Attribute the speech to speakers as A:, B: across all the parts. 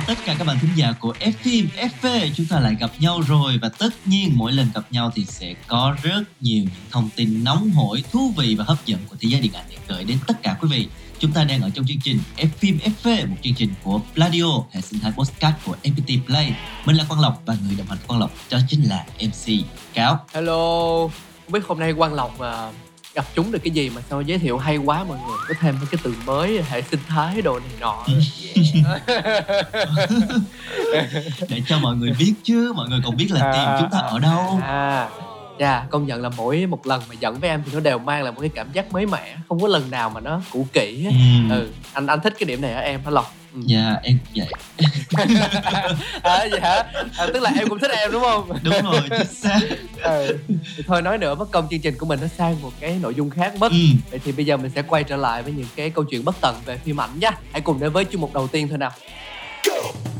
A: chào tất cả các bạn thính giả của F FV Chúng ta lại gặp nhau rồi Và tất nhiên mỗi lần gặp nhau thì sẽ có rất nhiều những thông tin nóng hổi, thú vị và hấp dẫn của thế giới điện ảnh để gửi đến tất cả quý vị. Chúng ta đang ở trong chương trình F FV Một chương trình của Pladio, hệ sinh thái podcast của FPT Play. Mình là Quang Lộc và người đồng hành Quang Lộc đó chính là MC Cáo.
B: Hello, không biết hôm nay Quang Lộc uh gặp chúng được cái gì mà sao giới thiệu hay quá mọi người? Có thêm mấy cái từ mới hệ sinh thái đồ này nọ.
A: Để cho mọi người biết chứ, mọi người còn biết là tìm chúng ta ở đâu.
B: À Dạ, công nhận là mỗi một lần mà dẫn với em thì nó đều mang lại một cái cảm giác mới mẻ Không có lần nào mà nó cũ kỹ á.
A: Ừ.
B: ừ. Anh anh thích cái điểm này ở em hả Lộc? Ừ.
A: Dạ em cũng vậy
B: à, vậy hả? À, tức là em cũng thích em đúng không?
A: Đúng rồi, chính xác
B: ừ. Thì thôi nói nữa mất công chương trình của mình nó sang một cái nội dung khác mất
A: ừ.
B: Vậy thì bây giờ mình sẽ quay trở lại với những cái câu chuyện bất tận về phim ảnh nhé Hãy cùng đến với chuyên mục đầu tiên thôi nào
A: giá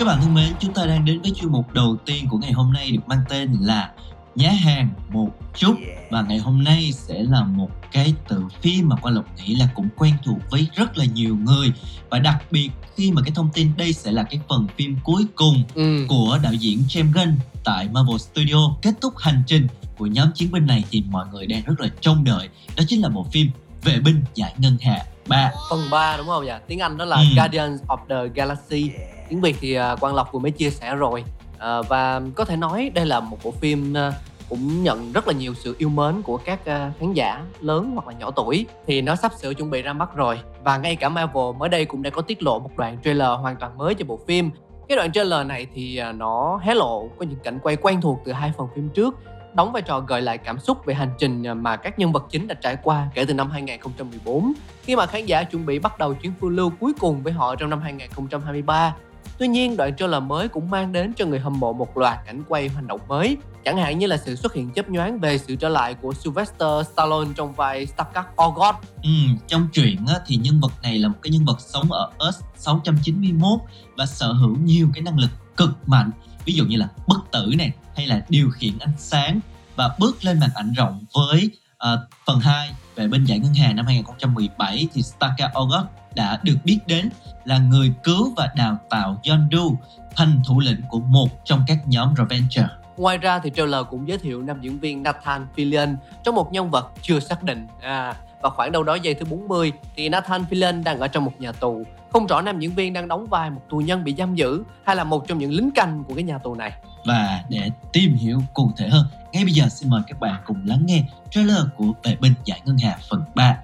A: Các bạn thân mến, chúng ta đang đến với chuyên mục đầu tiên của ngày hôm nay được mang tên là Nhá hàng một chút. Và ngày hôm nay sẽ là một cái tựa phim mà Quang Lộc nghĩ là cũng quen thuộc với rất là nhiều người. Và đặc biệt khi mà cái thông tin đây sẽ là cái phần phim cuối cùng
B: ừ.
A: của đạo diễn James Gunn tại Marvel Studio kết thúc hành trình của nhóm chiến binh này thì mọi người đang rất là trông đợi. Đó chính là bộ phim Vệ binh giải ngân hà 3
B: Phần 3 đúng không nhỉ? Tiếng Anh đó là
A: Ừ.
B: Guardians of the Galaxy Tiếng Việt thì à, Quang Lộc vừa mới chia sẻ rồi. À, Và có thể nói đây là một bộ phim à, cũng nhận rất là nhiều sự yêu mến của các à, khán giả lớn hoặc là nhỏ tuổi. Thì nó sắp sửa chuẩn bị ra mắt rồi. Và ngay cả Marvel mới đây cũng đã có tiết lộ một đoạn trailer hoàn toàn mới cho bộ phim. Cái đoạn trailer này thì nó hé lộ có những cảnh quay quen thuộc từ hai phần phim trước đóng vai trò gợi lại cảm xúc về hành trình mà các nhân vật chính đã trải qua kể từ năm 2014 khi mà khán giả chuẩn bị bắt đầu chuyến phiêu lưu cuối cùng với họ trong năm 2023. Tuy nhiên, đoạn trailer mới cũng mang đến cho người hâm mộ một loạt cảnh quay hành động mới, chẳng hạn như là sự xuất hiện chớp nhoáng về sự trở lại của Sylvester Stallone trong vai Starkard Orgot.
A: ừ, trong truyện á, thì nhân vật này là một cái nhân vật sống ở Earth 691 và sở hữu nhiều cái năng lực cực mạnh ví dụ như là bất tử này hay là điều khiển ánh sáng và bước lên màn ảnh rộng với uh, phần 2 về bên giải ngân hà năm 2017 thì Staka August đã được biết đến là người cứu và đào tạo Yondu thành thủ lĩnh của một trong các nhóm Revenger.
B: Ngoài ra thì trailer cũng giới thiệu nam diễn viên Nathan Fillion trong một nhân vật chưa xác định. À, và khoảng đâu đó giây thứ 40 thì Nathan Fillion đang ở trong một nhà tù. Không rõ nam diễn viên đang đóng vai một tù nhân bị giam giữ hay là một trong những lính canh của cái nhà tù này.
A: Và để tìm hiểu cụ thể hơn, ngay bây giờ xin mời các bạn cùng lắng nghe trailer của Vệ binh giải ngân hà phần 3.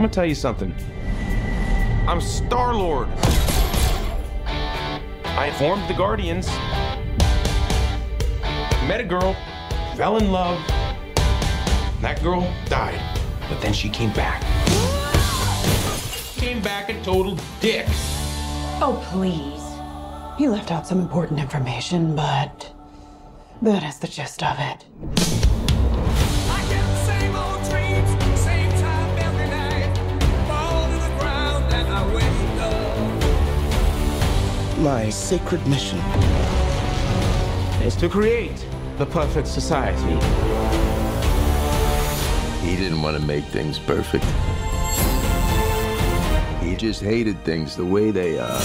C: I'm gonna tell you something. I'm Star Lord. I formed the Guardians. Met a girl, fell in love. That girl died, but then she came back. Came back a total dick.
D: Oh, please. He left out some important information, but that is the gist of it.
E: I get the same old dreams, same time every night. Fall to the ground and I wake up.
F: My sacred mission
C: Is to create the perfect society.
G: He didn't want to make things perfect. He just hated things the way they are.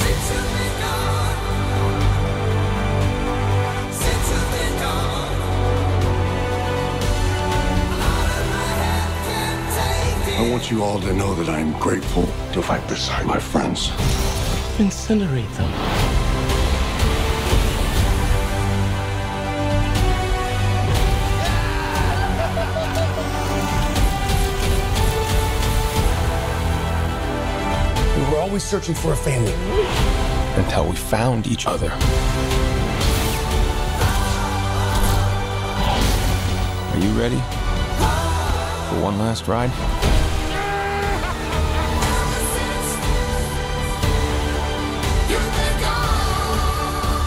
E: Since you've been gone, since you've been gone, out of my head can't take it.
F: I want you all to know that I'm grateful to fight beside my friends.
H: Incinerate them.
C: Always searching for a family. Until we found each other. Are you ready for one last ride?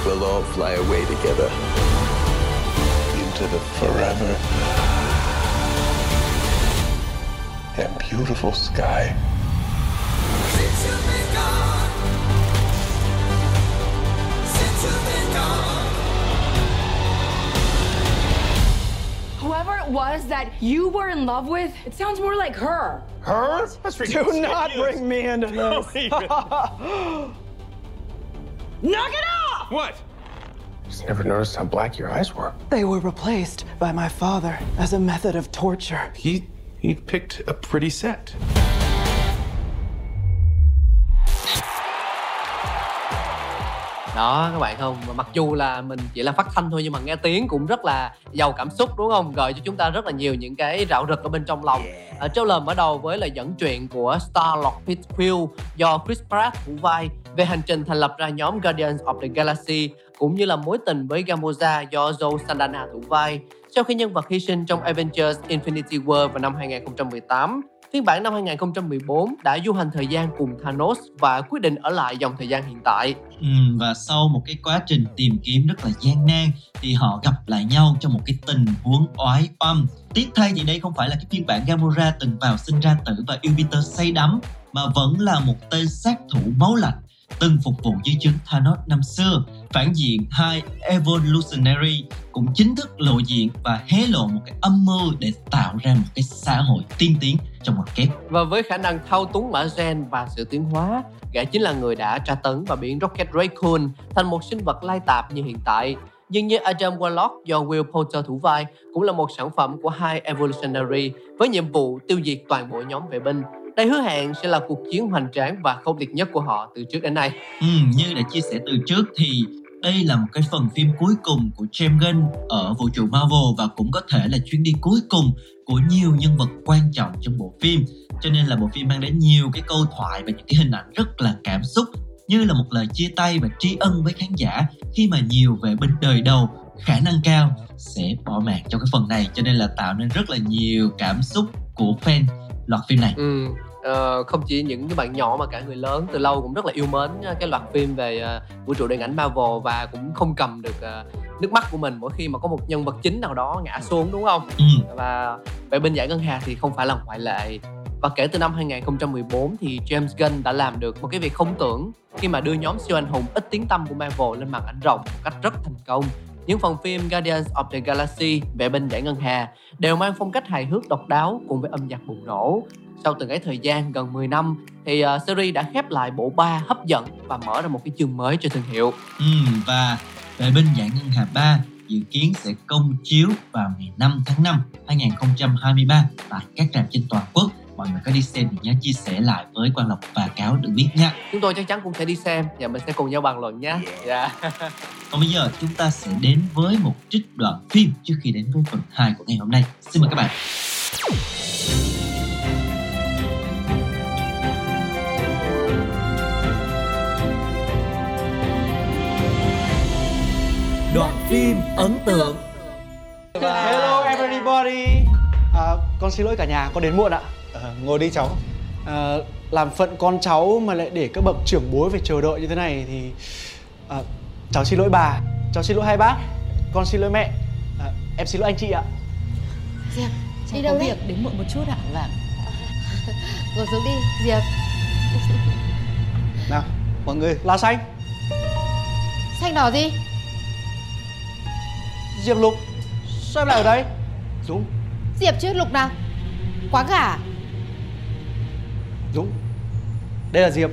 G: We'll all fly away together.
F: Into the forever and beautiful sky.
I: Whoever it was that you were in love with, it sounds more like her.
C: Her? That's
J: Do not bring me into this.
I: Knock it off!
C: What? I Just never noticed how black your eyes were.
D: They were replaced by my father as a method of torture.
C: He he picked a pretty set.
B: Đó các bạn không? Mặc dù là mình chỉ là phát thanh thôi nhưng mà nghe tiếng cũng rất là giàu cảm xúc đúng không? Gợi cho chúng ta rất là nhiều những cái rạo rực ở bên trong lòng. Ở trailer mở đầu với lời dẫn chuyện của Star Lord Pittsfield do Chris Pratt thủ vai về hành trình thành lập ra nhóm Guardians of the Galaxy cũng như là mối tình với Gamora do Joe Saldana thủ vai sau khi nhân vật hy sinh trong Avengers Infinity War vào năm 2018 Phiên bản năm 2014 đã du hành thời gian cùng Thanos và quyết định ở lại dòng thời gian hiện tại.
A: Ừ, và sau một cái quá trình tìm kiếm rất là gian nan thì họ gặp lại nhau trong một cái tình huống oái oăm. Tiếc thay thì đây không phải là cái phiên bản Gamora từng vào sinh ra tử và yêu Peter say đắm mà vẫn là một tên sát thủ máu lạnh từng phục vụ dưới trướng Thanos năm xưa. Phản diện hai Evolutionary cũng chính thức lộ diện và hé lộ một cái âm mưu để tạo ra một cái xã hội tiên tiến trong một kép.
B: Và với khả năng thao túng mã gen và sự tiến hóa, gã chính là người đã tra tấn và biến Rocket Raccoon thành một sinh vật lai tạp như hiện tại. Nhưng như Adam Warlock do Will Poulter thủ vai cũng là một sản phẩm của hai Evolutionary với nhiệm vụ tiêu diệt toàn bộ nhóm vệ binh. Đây hứa hẹn sẽ là cuộc chiến hoành tráng và khốc liệt nhất của họ từ trước đến nay.
A: Ừ, như đã chia sẻ từ trước thì đây là một cái phần phim cuối cùng của James Gunn ở vũ trụ Marvel và cũng có thể là chuyến đi cuối cùng của nhiều nhân vật quan trọng trong bộ phim. Cho nên là bộ phim mang đến nhiều cái câu thoại và những cái hình ảnh rất là cảm xúc như là một lời chia tay và tri ân với khán giả khi mà nhiều vệ binh đời đầu khả năng cao sẽ bỏ mạng trong cái phần này cho nên là tạo nên rất là nhiều cảm xúc của fan loạt phim này.
B: Ừ, ờ, không chỉ những cái bạn nhỏ mà cả người lớn từ lâu cũng rất là yêu mến ờ, cái loạt phim về ờ, vũ trụ điện ảnh Marvel và cũng không cầm được ờ, nước mắt của mình mỗi khi mà có một nhân vật chính nào đó ngã xuống đúng không?
A: Ừ.
B: Và vệ binh giải ngân hà thì không phải là ngoại lệ. Và kể từ năm 2014 thì James Gunn đã làm được một cái việc không tưởng khi mà đưa nhóm siêu anh hùng ít tiếng tăm của Marvel lên màn ảnh rộng một cách rất thành công. Những phần phim Guardians of the Galaxy, Vệ binh giải ngân hà đều mang phong cách hài hước độc đáo cùng với âm nhạc bùng nổ. Sau từng ấy thời gian gần 10 năm thì uh, series đã khép lại bộ ba hấp dẫn và mở ra một cái chương mới cho thương hiệu.
A: Ừ, và Vệ binh giải ngân hà 3 dự kiến sẽ công chiếu vào ngày 5 tháng 5 2023 tại các rạp trên toàn quốc. Mọi người có đi xem thì nhớ chia sẻ lại với Quang Lộc và Cáo được biết nha.
B: Chúng tôi chắc chắn cũng sẽ đi xem và mình sẽ cùng nhau bàn luận nhé. Dạ.
A: Còn bây giờ chúng ta sẽ đến với một trích đoạn phim trước khi đến với phần 2 của ngày hôm nay. Xin mời các bạn.
K: Đoạn phim ấn tượng
J: Hello everybody. À, con xin lỗi cả nhà, con đến muộn ạ.
L: ngồi đi cháu.
J: À, làm phận con cháu mà lại để các bậc trưởng bối phải chờ đợi như thế này thì à, cháu xin lỗi bà, cháu xin lỗi hai bác, con xin lỗi mẹ, à, em xin lỗi anh chị ạ.
M: Diệp,
N: Cháu
M: đi
N: có
M: đâu đấy?
N: việc đến muộn một chút ạ Vâng
M: Ngồi xuống đi, Diệp.
J: Nào, mọi người, lá xanh,
M: Xanh đỏ gì?
J: Diệp Lục, sao em lại ở đây? Dũng,
M: Diệp chứ Lục nào? Quá gà.
J: Dũng, đây là Diệp,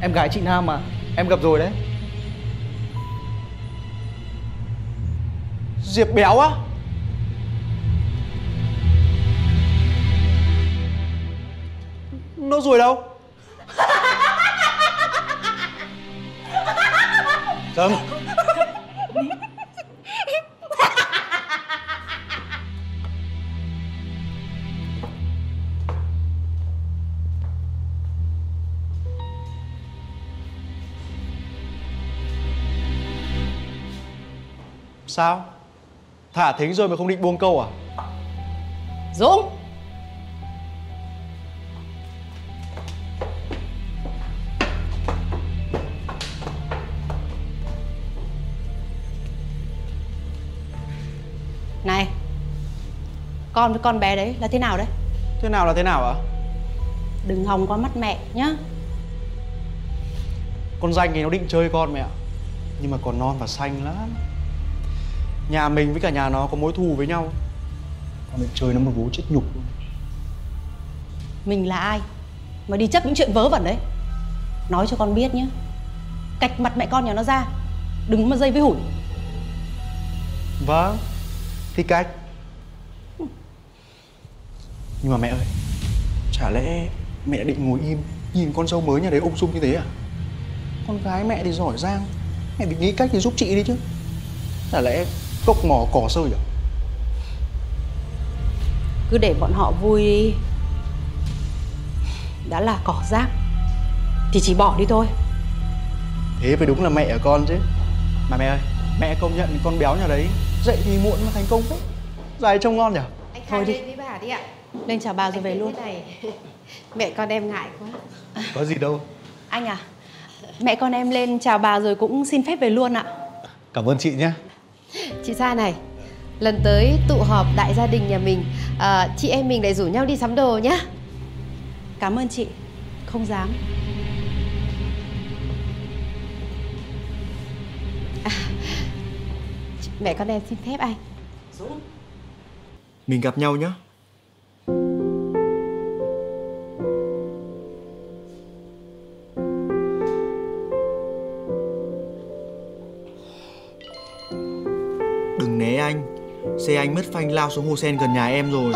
J: em gái chị Nam mà, em gặp rồi đấy. Diệp béo á? Nó rồi đâu? Trâm Sao? Thả thính rồi mà không định buông câu à?
M: Dũng! Này Con với con bé đấy là thế nào đấy?
J: Thế nào là thế nào ạ?
M: Đừng hòng qua mắt mẹ nhá.
J: Con danh thì nó định chơi con mẹ ạ. Nhưng mà còn non và xanh lắm Nhà mình với cả nhà nó có mối thù với nhau. Con định chơi nó một vố chết nhục luôn.
M: Mình là ai Mà đi chấp những chuyện vớ vẩn đấy? Nói cho con biết nhé. Cạch mặt mẹ con nhà nó ra Đừng có mà dây với hủi.
J: Vâng Thì cách Nhưng mà mẹ ơi Chả lẽ mẹ đã định ngồi im Nhìn con dâu mới nhà đấy ung dung như thế à? Con gái mẹ thì giỏi giang Mẹ phải nghĩ cách để giúp chị đi chứ? Chả lẽ cốc mỏ cỏ sơi à
M: Cứ để bọn họ vui đi. Đã là cỏ rác Thì chỉ bỏ đi thôi.
J: Thế phải đúng là mẹ ở con chứ. Mà mẹ ơi Mẹ công nhận con béo nhà đấy Dậy thì muộn mà thành công phết. Dài trông ngon nhỉ?
M: Anh Thôi đi. với bà đi ạ. Lên chào bà rồi về luôn. này Mẹ con em ngại quá.
J: Có gì đâu.
M: Anh à Mẹ con em lên chào bà rồi cũng xin phép về luôn ạ.
J: Cảm ơn chị nhé
L: Chị Sa này Lần tới tụ họp đại gia đình nhà mình à, Chị em mình lại rủ nhau đi sắm đồ nhá.
M: Cảm ơn chị Không dám.
L: Mẹ con em xin phép anh.
J: Mình gặp nhau nhé né anh. Xe anh mất phanh lao xuống hồ sen gần nhà em rồi.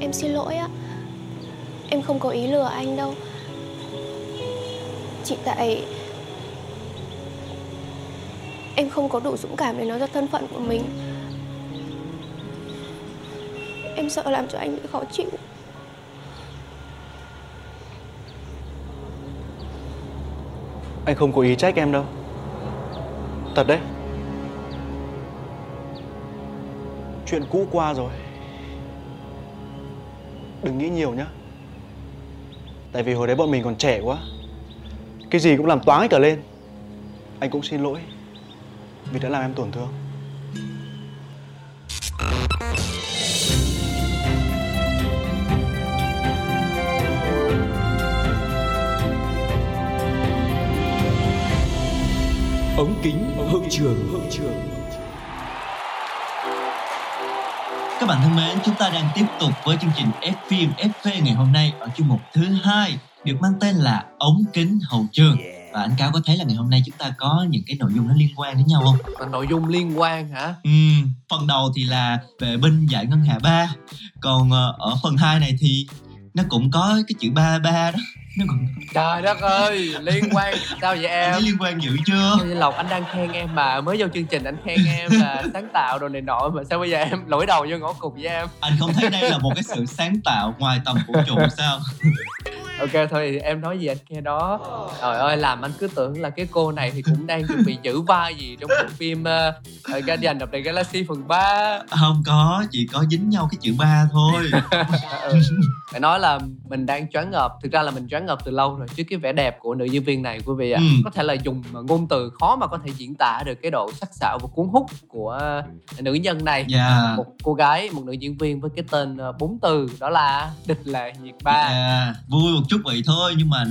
O: Em xin lỗi ạ. Em không có ý lừa anh đâu. Chỉ tại, Em không có đủ dũng cảm để nói ra thân phận của mình. Em sợ làm cho anh bị khó chịu.
J: Anh không có ý trách em đâu. Thật đấy. Chuyện cũ qua rồi. Đừng nghĩ nhiều nhá. Tại vì hồi đấy bọn mình còn trẻ quá. Cái gì cũng làm toáng cả lên. Anh cũng xin lỗi Vì đã làm em tổn thương.
K: Ống kính hậu trường hậu trường
A: Các bạn thân mến, chúng ta đang tiếp tục với chương trình F phim FV ngày hôm nay ở chuyên mục thứ hai được mang tên là ống kính hậu trường. Và anh Cáo có thấy là ngày hôm nay chúng ta có những cái nội dung nó liên quan đến nhau không?
B: Và nội dung liên quan hả?
A: Ừ, phần đầu thì là vệ binh giải ngân hà ba Còn ờ, ở phần 2 này thì nó cũng có cái chữ ba ba đó nó còn
B: Trời đất ơi, liên quan sao vậy em?
A: liên quan dữ chưa?
B: Như Lộc anh đang khen em mà mới vô chương trình anh khen em là sáng tạo đồ này nọ mà sao bây giờ em lỗi đầu vô ngõ cụt với em?
A: Anh không thấy đây là một cái sự sáng tạo ngoài tầm vũ trụ sao?
B: Ok thôi thì em nói gì anh nghe đó Trời ơi làm anh cứ tưởng là cái cô này thì cũng đang chuẩn bị giữ vai gì trong bộ phim uh, Guardian of the Galaxy phần 3
A: Không có, chỉ có dính nhau cái chữ ba thôi
B: ừ. Phải nói là mình đang choáng ngợp Thực ra là mình choáng ngợp từ lâu rồi Trước cái vẻ đẹp của nữ diễn viên này quý vị ạ
A: Ừ.
B: Có thể là dùng ngôn từ khó mà có thể diễn tả được cái độ sắc sảo và cuốn hút của nữ nhân này
A: Dạ.
B: Một cô gái, một nữ diễn viên với cái tên ờ, bốn từ Đó là Địch Lệ Nhiệt Ba
A: À, vui một chút vậy thôi nhưng mà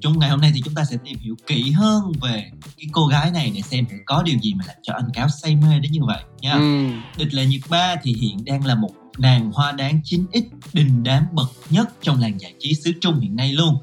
A: trong ngày hôm nay thì chúng ta sẽ tìm hiểu kỹ hơn về cái cô gái này để xem có điều gì mà làm cho anh cáo say mê đến như vậy nha.
B: Ừ.
A: Địch Lệ Nhiệt Ba thì hiện đang là một nàng hoa đáng 9X đình đám bậc nhất trong làng giải trí xứ Trung hiện nay luôn.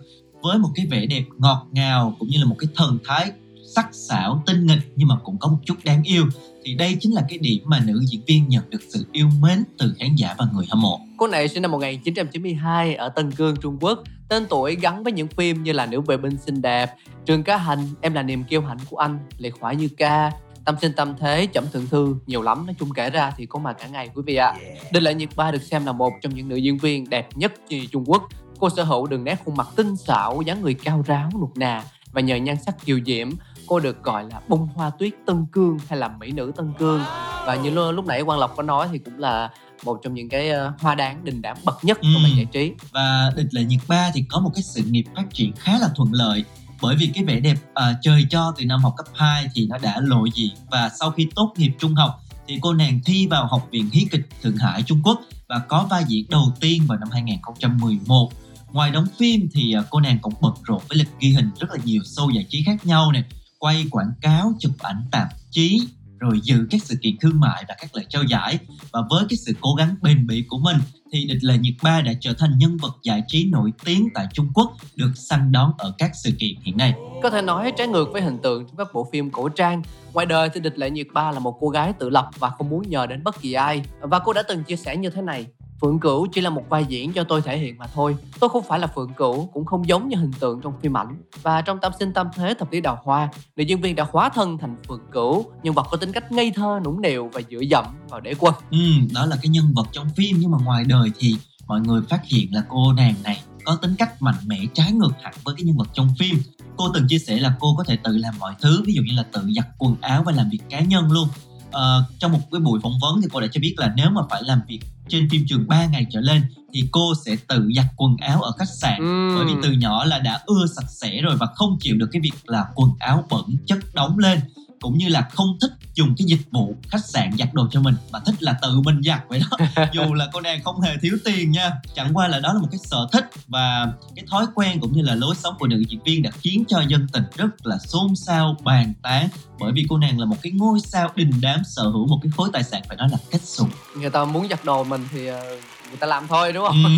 A: Với một cái vẻ đẹp ngọt ngào cũng như là một cái thần thái sắc sảo tinh nghịch nhưng mà cũng có một chút đáng yêu thì đây chính là cái điểm mà nữ diễn viên nhận được sự yêu mến từ khán giả và người hâm mộ.
B: Cô này sinh năm 1992 ở Tân Cương, Trung Quốc. Tên tuổi gắn với những phim như là Nữ vệ binh xinh đẹp, Trường cá hành, Em là niềm kiêu hãnh của anh, Lệ khỏa như ca, tâm sinh tâm thế chậm thượng thư nhiều lắm nói chung kể ra thì có mà cả ngày quý vị ạ. Đinh lệ nhiệt ba được xem là một trong những nữ diễn viên đẹp nhất nhì trung quốc. Cô sở hữu đường nét khuôn mặt tinh xảo dáng người cao ráo nuột nà. Và nhờ nhan sắc kiều diễm cô được gọi là bông hoa tuyết tân cương hay là mỹ nữ tân cương. Và như lúc nãy quang lộc có nói thì cũng là một trong những cái ờ, hoa đáng đình đám bậc nhất của
A: Ừ.
B: màn giải trí.
A: Và địch lệ nhiệt ba thì có một cái sự nghiệp phát triển khá là thuận lợi bởi vì cái vẻ đẹp à, trời cho từ năm học cấp 2 thì nó đã lộ diện. Và sau khi tốt nghiệp trung học thì cô nàng thi vào học viện hí kịch Thượng Hải Trung Quốc và có vai diễn đầu tiên vào năm 2011 ngoài đóng phim thì à, cô nàng cũng bận rộn với lịch ghi hình rất là nhiều show giải trí khác nhau nè quay quảng cáo chụp ảnh tạp chí rồi dự các sự kiện thương mại và các lễ trao giải. Và với cái sự cố gắng bền bỉ của mình thì địch lệ nhiệt ba đã trở thành nhân vật giải trí nổi tiếng tại Trung Quốc được săn đón ở các sự kiện hiện nay.
B: Có thể nói trái ngược với hình tượng trong các bộ phim cổ trang. Ngoài đời thì Địch Lệ Nhiệt Ba là một cô gái tự lập và không muốn nhờ đến bất kỳ ai. Và cô đã từng chia sẻ như thế này. Phượng Cửu chỉ là một vai diễn cho tôi thể hiện mà thôi. Tôi không phải là Phượng Cửu, cũng không giống như hình tượng trong phim ảnh. Và trong Tâm sinh tâm thế thập lý đào hoa, nữ diễn viên đã hóa thân thành Phượng Cửu, nhân vật có tính cách ngây thơ, nũng nịu và dựa dẫm vào đế quân.
A: Ừ, đó là cái nhân vật trong phim nhưng mà ngoài đời thì mọi người phát hiện là cô nàng này có tính cách mạnh mẽ trái ngược hẳn với cái nhân vật trong phim. Cô từng chia sẻ là cô có thể tự làm mọi thứ, ví dụ như là tự giặt quần áo và làm việc cá nhân luôn. Ờ, trong một cái buổi phỏng vấn thì cô đã cho biết là nếu mà phải làm việc trên phim trường 3 ngày trở lên thì cô sẽ tự giặt quần áo ở khách sạn
B: Ừm.
A: bởi vì từ nhỏ là đã ưa sạch sẽ rồi và không chịu được cái việc là quần áo bẩn chất đóng lên cũng như là không thích dùng cái dịch vụ khách sạn giặt đồ cho mình mà thích là tự mình giặt vậy đó. Dù là cô nàng không hề thiếu tiền nha chẳng qua là đó là một cái sở thích và cái thói quen cũng như là lối sống của nữ diễn viên đã khiến cho dân tình rất là xôn xao bàn tán. Bởi vì cô nàng là một cái ngôi sao đình đám sở hữu một cái khối tài sản phải nói là kết sùng
B: người ta muốn giặt đồ mình thì ờ, người ta làm thôi đúng không?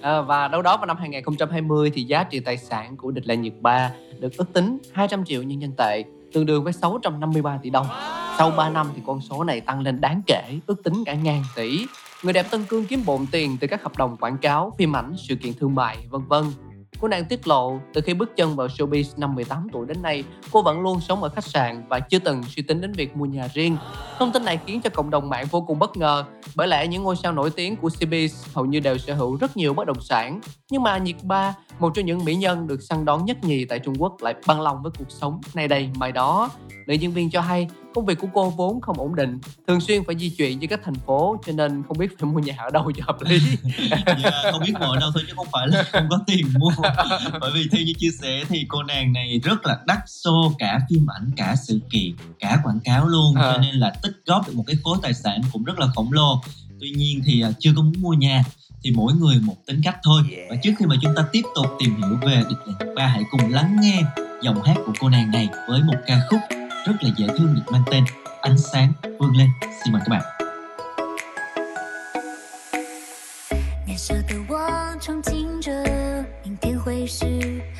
B: À, và đâu đó vào năm 2020 thì giá trị tài sản của Địch Lệ Nhiệt Ba được ước tính 200 triệu nhân dân tệ, tương đương với 653 tỷ đồng. Sau 3 năm thì con số này tăng lên đáng kể, ước tính cả ngàn tỷ. Người đẹp Tân Cương kiếm bộn tiền từ các hợp đồng quảng cáo, phim ảnh, sự kiện thương mại, vân vân. Cô nàng tiết lộ, từ khi bước chân vào showbiz năm 18 tuổi đến nay, cô vẫn luôn sống ở khách sạn và chưa từng suy tính đến việc mua nhà riêng. Thông tin này khiến cho cộng đồng mạng vô cùng bất ngờ, bởi lẽ những ngôi sao nổi tiếng của showbiz hầu như đều sở hữu rất nhiều bất động sản. Nhưng mà Nhiệt Ba, một trong những mỹ nhân được săn đón nhất nhì tại Trung Quốc lại băng lòng với cuộc sống nay đây mai đó. Nữ diễn viên cho hay công việc của cô vốn không ổn định, thường xuyên phải di chuyển giữa các thành phố cho nên không biết phải mua nhà ở đâu cho hợp lý.
A: Dạ, không biết ngồi đâu thôi chứ không phải là không có tiền mua. Bởi vì theo như chia sẻ thì cô nàng này rất là đắt xô cả phim ảnh cả sự kiện cả quảng cáo luôn.
B: À.
A: cho nên là tích góp được một cái khối tài sản cũng rất là khổng lồ. Tuy nhiên thì à, chưa có muốn mua nhà thì mỗi người một tính cách thôi. Và trước khi mà chúng ta tiếp tục tìm hiểu về địch lệ ba hãy cùng lắng nghe giọng hát của cô nàng này với một ca khúc rất là dễ thương được mang tên ánh sáng vươn lên xin mời các bạn
P: 年少的我憧憬着明天会是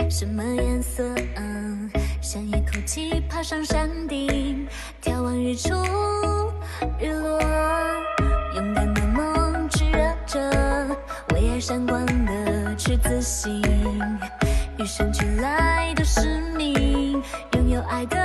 P: 什么颜色，嗯，想一口气爬上山顶，眺望日出日落，勇敢的梦炽热着，为爱闪光的赤子心，与生俱来的使命，拥有爱的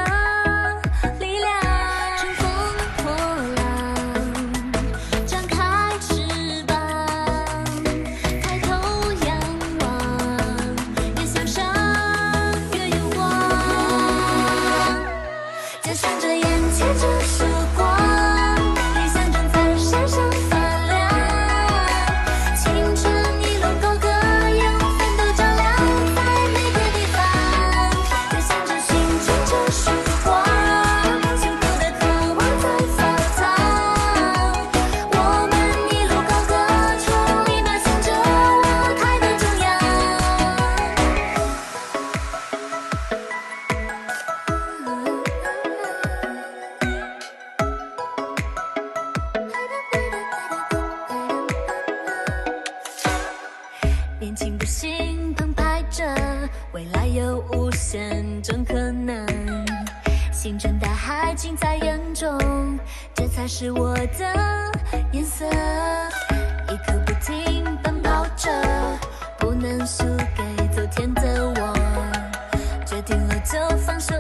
P: 就放手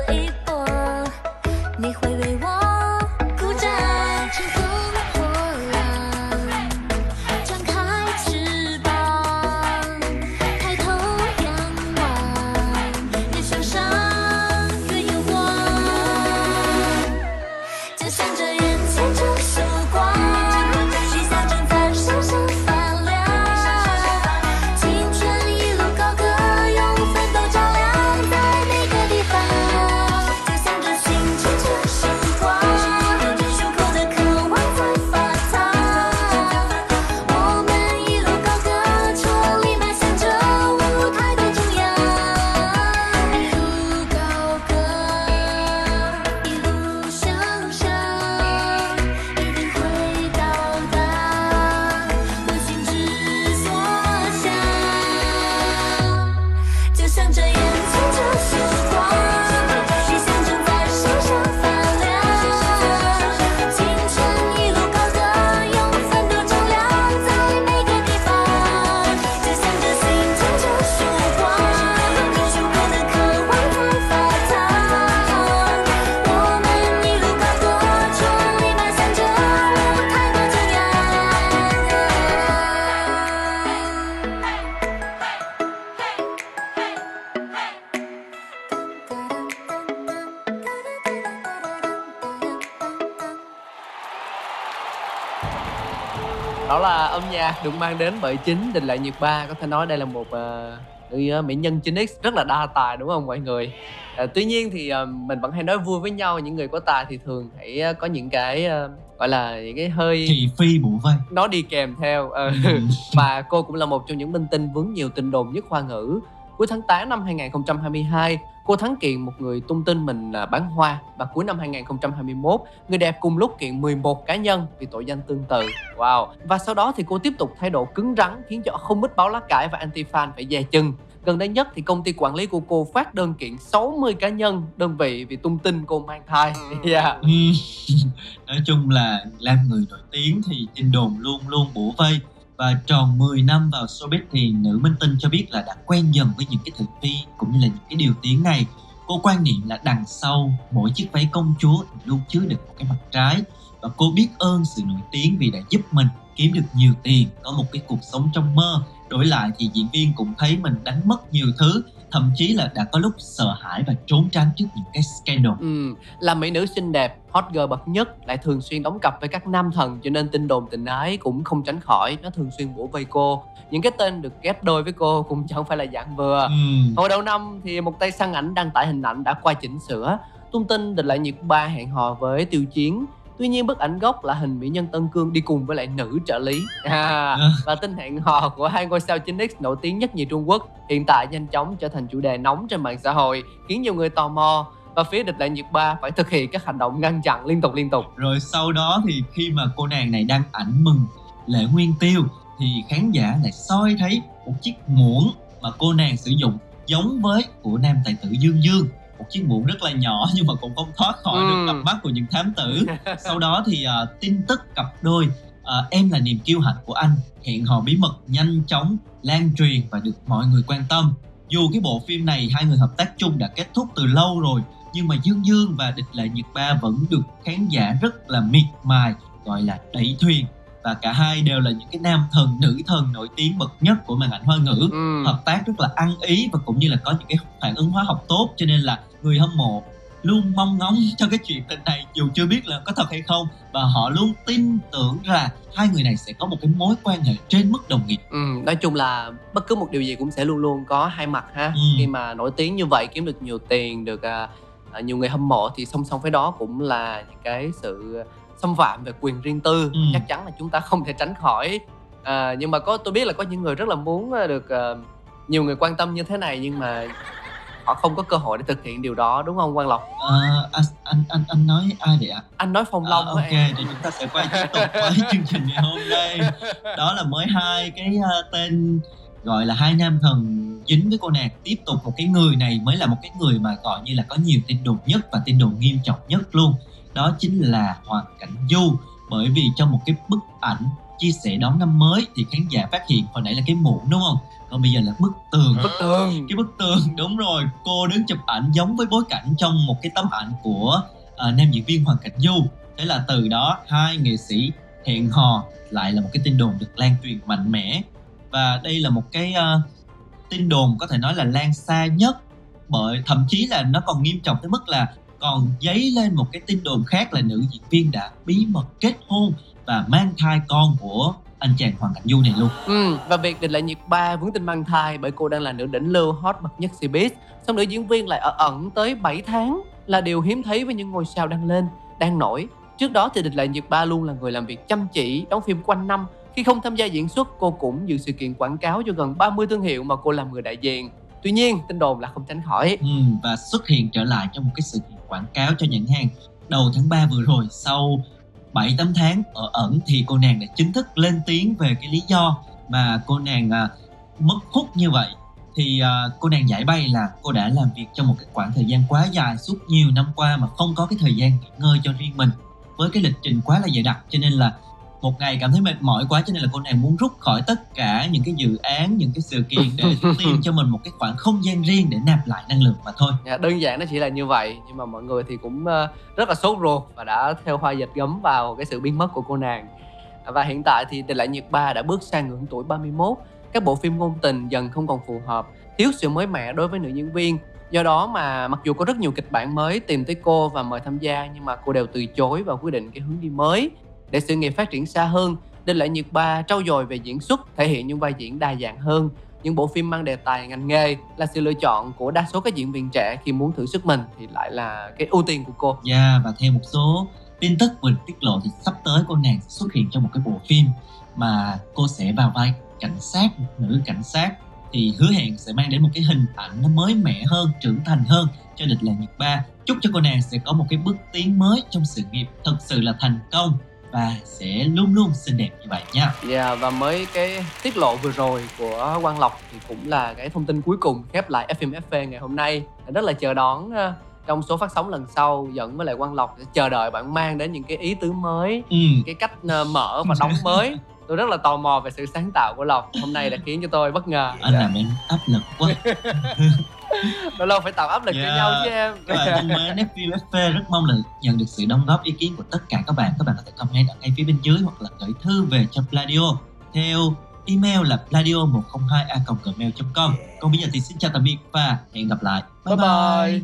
B: được mang đến bởi chính Đình Lại Nhiệt Ba. Có thể nói đây là một uh, mỹ nhân 9X rất là đa tài đúng không mọi người? À, tuy nhiên thì uh, mình vẫn hay nói vui với nhau những người có tài thì thường hãy uh, có những cái uh, gọi là những cái hơi
A: thị phi bủa vây.
B: Nó đi kèm theo uh, và cô cũng là một trong những minh tinh vướng nhiều tin đồn nhất khoa ngữ cuối tháng 8 năm 2022 cô thắng kiện một người tung tin mình là bán hoa. Và cuối năm 2021 người đẹp cùng lúc kiện 11 cá nhân vì tội danh tương tự. Wow. Và sau đó thì cô tiếp tục thái độ cứng rắn khiến cho không ít báo lá cải và anti fan phải dè chừng. Gần đây nhất thì công ty quản lý của cô phát đơn kiện 60 cá nhân đơn vị vì tung tin cô mang thai. Yeah.
A: Nói chung là làm người nổi tiếng thì tin đồn luôn luôn bủa vây và tròn 10 năm vào showbiz thì nữ minh tinh cho biết là đã quen dần với những cái thị phi cũng như là những cái điều tiếng này. Cô quan niệm là đằng sau mỗi chiếc váy công chúa luôn chứa được một cái mặt trái. Và cô biết ơn sự nổi tiếng vì đã giúp mình kiếm được nhiều tiền, có một cái cuộc sống trong mơ đổi lại thì diễn viên cũng thấy mình đánh mất nhiều thứ thậm chí là đã có lúc sợ hãi và trốn tránh trước những cái scandal.
B: Ừ, là mỹ nữ xinh đẹp, hot girl bậc nhất lại thường xuyên đóng cặp với các nam thần cho nên tin đồn tình ái cũng không tránh khỏi, nó thường xuyên bủa vây cô. Những cái tên được ghép đôi với cô cũng chẳng phải là dạng vừa.
A: Ừ.
B: Hồi đầu năm thì một tay săn ảnh đăng tải hình ảnh đã qua chỉnh sửa, tung tin định lại nhiệt ba hẹn hò với Tiêu Chiến Tuy nhiên bức ảnh gốc là hình mỹ nhân Tân Cương đi cùng với lại nữ trợ lý. À, Và tin hẹn hò của hai ngôi sao 9X nổi tiếng nhất nhì Trung Quốc Hiện tại nhanh chóng trở thành chủ đề nóng trên mạng xã hội Khiến nhiều người tò mò. Và phía địch lại nhiệt ba phải thực hiện các hành động ngăn chặn liên tục liên tục.
A: Rồi sau đó thì khi mà cô nàng này đăng ảnh mừng lễ nguyên tiêu thì khán giả lại soi thấy một chiếc muỗng mà cô nàng sử dụng giống với của nam tài tử dương dương một chiếc muỗng rất là nhỏ nhưng mà cũng không thoát khỏi ừ. được cặp mắt của những thám tử. Sau đó thì uh, tin tức cặp đôi uh, em là niềm kiêu hãnh của anh hẹn hò bí mật nhanh chóng lan truyền và được mọi người quan tâm. Dù cái bộ phim này hai người hợp tác chung đã kết thúc từ lâu rồi nhưng mà Dương Dương và Địch Lệ Nhiệt Ba vẫn được khán giả rất là miệt mài gọi là đẩy thuyền và cả hai đều là những cái nam thần nữ thần nổi tiếng bậc nhất của màn ảnh hoa ngữ ừ. hợp tác rất là ăn ý và cũng như là có những cái phản ứng hóa học tốt cho nên là người hâm mộ luôn mong ngóng cho cái chuyện tình này dù chưa biết là có thật hay không và họ luôn tin tưởng là hai người này sẽ có một cái mối quan hệ trên mức đồng nghiệp.
B: Ừ, nói chung là bất cứ một điều gì cũng sẽ luôn luôn có hai mặt ha. Ừ. Khi mà nổi tiếng như vậy kiếm được nhiều tiền, được uh, nhiều người hâm mộ thì song song với đó cũng là những cái sự xâm phạm về quyền riêng tư ừ. chắc chắn là chúng ta không thể tránh khỏi à, nhưng mà có tôi biết là có những người rất là muốn được uh, nhiều người quan tâm như thế này nhưng mà họ không có cơ hội để thực hiện điều đó đúng không Quang Lộc?
A: À, anh anh anh anh nói ai vậy ạ?
B: Anh nói Phong Long. À,
A: ok, em. thì chúng ta sẽ quay tiếp tục với chương trình ngày hôm nay. Đó là mới hai cái uh, tên gọi là hai nam thần dính với cô nàng. Tiếp tục một cái người này mới là một cái người mà gọi như là có nhiều tin đồn nhất và tin đồn nghiêm trọng nhất luôn. Đó chính là Hoàng Cảnh Du. Bởi vì trong một cái bức ảnh chia sẻ đón năm mới thì khán giả phát hiện hồi nãy là cái muỗng đúng không? Còn bây giờ là bức tường.
B: Bức tường.
A: Cái bức tường đúng rồi. Cô đứng chụp ảnh giống với bối cảnh trong một cái tấm ảnh của uh, nam diễn viên Hoàng Cảnh Du. Thế là từ đó hai nghệ sĩ hẹn hò lại là một cái tin đồn được lan truyền mạnh mẽ. Và đây là một cái uh, tin đồn có thể nói là lan xa nhất bởi thậm chí là nó còn nghiêm trọng tới mức là còn dấy lên một cái tin đồn khác là nữ diễn viên đã bí mật kết hôn và mang thai con của anh chàng Hoàng Cảnh Du này luôn.
B: Ừ, và việc định lại nhiệt ba vướng tin mang thai bởi cô đang là nữ đỉnh lưu hot bậc nhất showbiz. Xong nữ diễn viên lại ở ẩn tới 7 tháng là điều hiếm thấy với những ngôi sao đang lên, đang nổi. Trước đó thì Địch Lại Nhiệt Ba luôn là người làm việc chăm chỉ, đóng phim quanh năm. Khi không tham gia diễn xuất, cô cũng dự sự kiện quảng cáo cho gần 30 thương hiệu mà cô làm người đại diện. Tuy nhiên, tin đồn là không tránh khỏi.
A: Ừ, và xuất hiện trở lại trong một cái sự kiện quảng cáo cho nhãn hàng đầu tháng 3 vừa rồi sau 7 8 tháng ở ẩn thì cô nàng đã chính thức lên tiếng về cái lý do mà cô nàng à, mất hút như vậy thì à, cô nàng giải bay là cô đã làm việc trong một cái khoảng thời gian quá dài suốt nhiều năm qua mà không có cái thời gian nghỉ ngơi cho riêng mình với cái lịch trình quá là dày đặc cho nên là một ngày cảm thấy mệt mỏi quá cho nên là cô nàng muốn rút khỏi tất cả những cái dự án những cái sự kiện để tìm cho mình một cái khoảng không gian riêng để nạp lại năng lượng mà thôi.
B: Dạ, đơn giản nó chỉ là như vậy nhưng mà mọi người thì cũng ờ, rất là sốt ruột và đã theo hoa dịch gấm vào cái sự biến mất của cô nàng. Và hiện tại thì Tình lại nhiệt ba đã bước sang ngưỡng tuổi 31 các bộ phim ngôn tình dần không còn phù hợp thiếu sự mới mẻ đối với nữ diễn viên. Do đó mà mặc dù có rất nhiều kịch bản mới tìm tới cô và mời tham gia nhưng mà cô đều từ chối và quyết định cái hướng đi mới để sự nghiệp phát triển xa hơn Đinh Lại Nhiệt Ba trau dồi về diễn xuất, thể hiện những vai diễn đa dạng hơn. Những bộ phim mang đề tài ngành nghề là sự lựa chọn của đa số các diễn viên trẻ khi muốn thử sức mình thì lại là cái ưu tiên của cô.
A: Dạ và theo một số tin tức vừa tiết lộ thì sắp tới cô nàng sẽ xuất hiện trong một cái bộ phim mà cô sẽ vào vai cảnh sát, một nữ cảnh sát thì hứa hẹn sẽ mang đến một cái hình ảnh nó mới mẻ hơn, trưởng thành hơn cho địch là Nhiệt Ba. Chúc cho cô nàng sẽ có một cái bước tiến mới trong sự nghiệp thật sự là thành công và sẽ luôn luôn xinh đẹp như vậy nha.
B: Dạ và mới cái tiết lộ vừa rồi của Quang Lộc thì cũng là cái thông tin cuối cùng khép lại FM FV ngày hôm nay. Rất là chờ đón ờ, trong số phát sóng lần sau dẫn với lại Quang Lộc sẽ chờ đợi bạn mang đến những cái ý tứ mới,
A: Ừ.
B: cái cách ờ, mở và đóng mới. Tôi rất là tò mò về sự sáng tạo của Lộc hôm nay đã khiến cho tôi bất ngờ.
A: Anh làm em áp lực quá.
B: Lâu lâu phải tạo áp lực cho
A: Dạ.
B: nhau chứ em.
A: Các bạn thân mến, FV FV rất mong là nhận được sự đóng góp ý kiến của tất cả các bạn. Các bạn có thể comment ở ngay phía bên dưới hoặc là gửi thư về cho Pladio theo email là pladio102a gmail.com. Còn bây giờ thì xin chào tạm biệt và hẹn gặp lại.
B: Bye bye.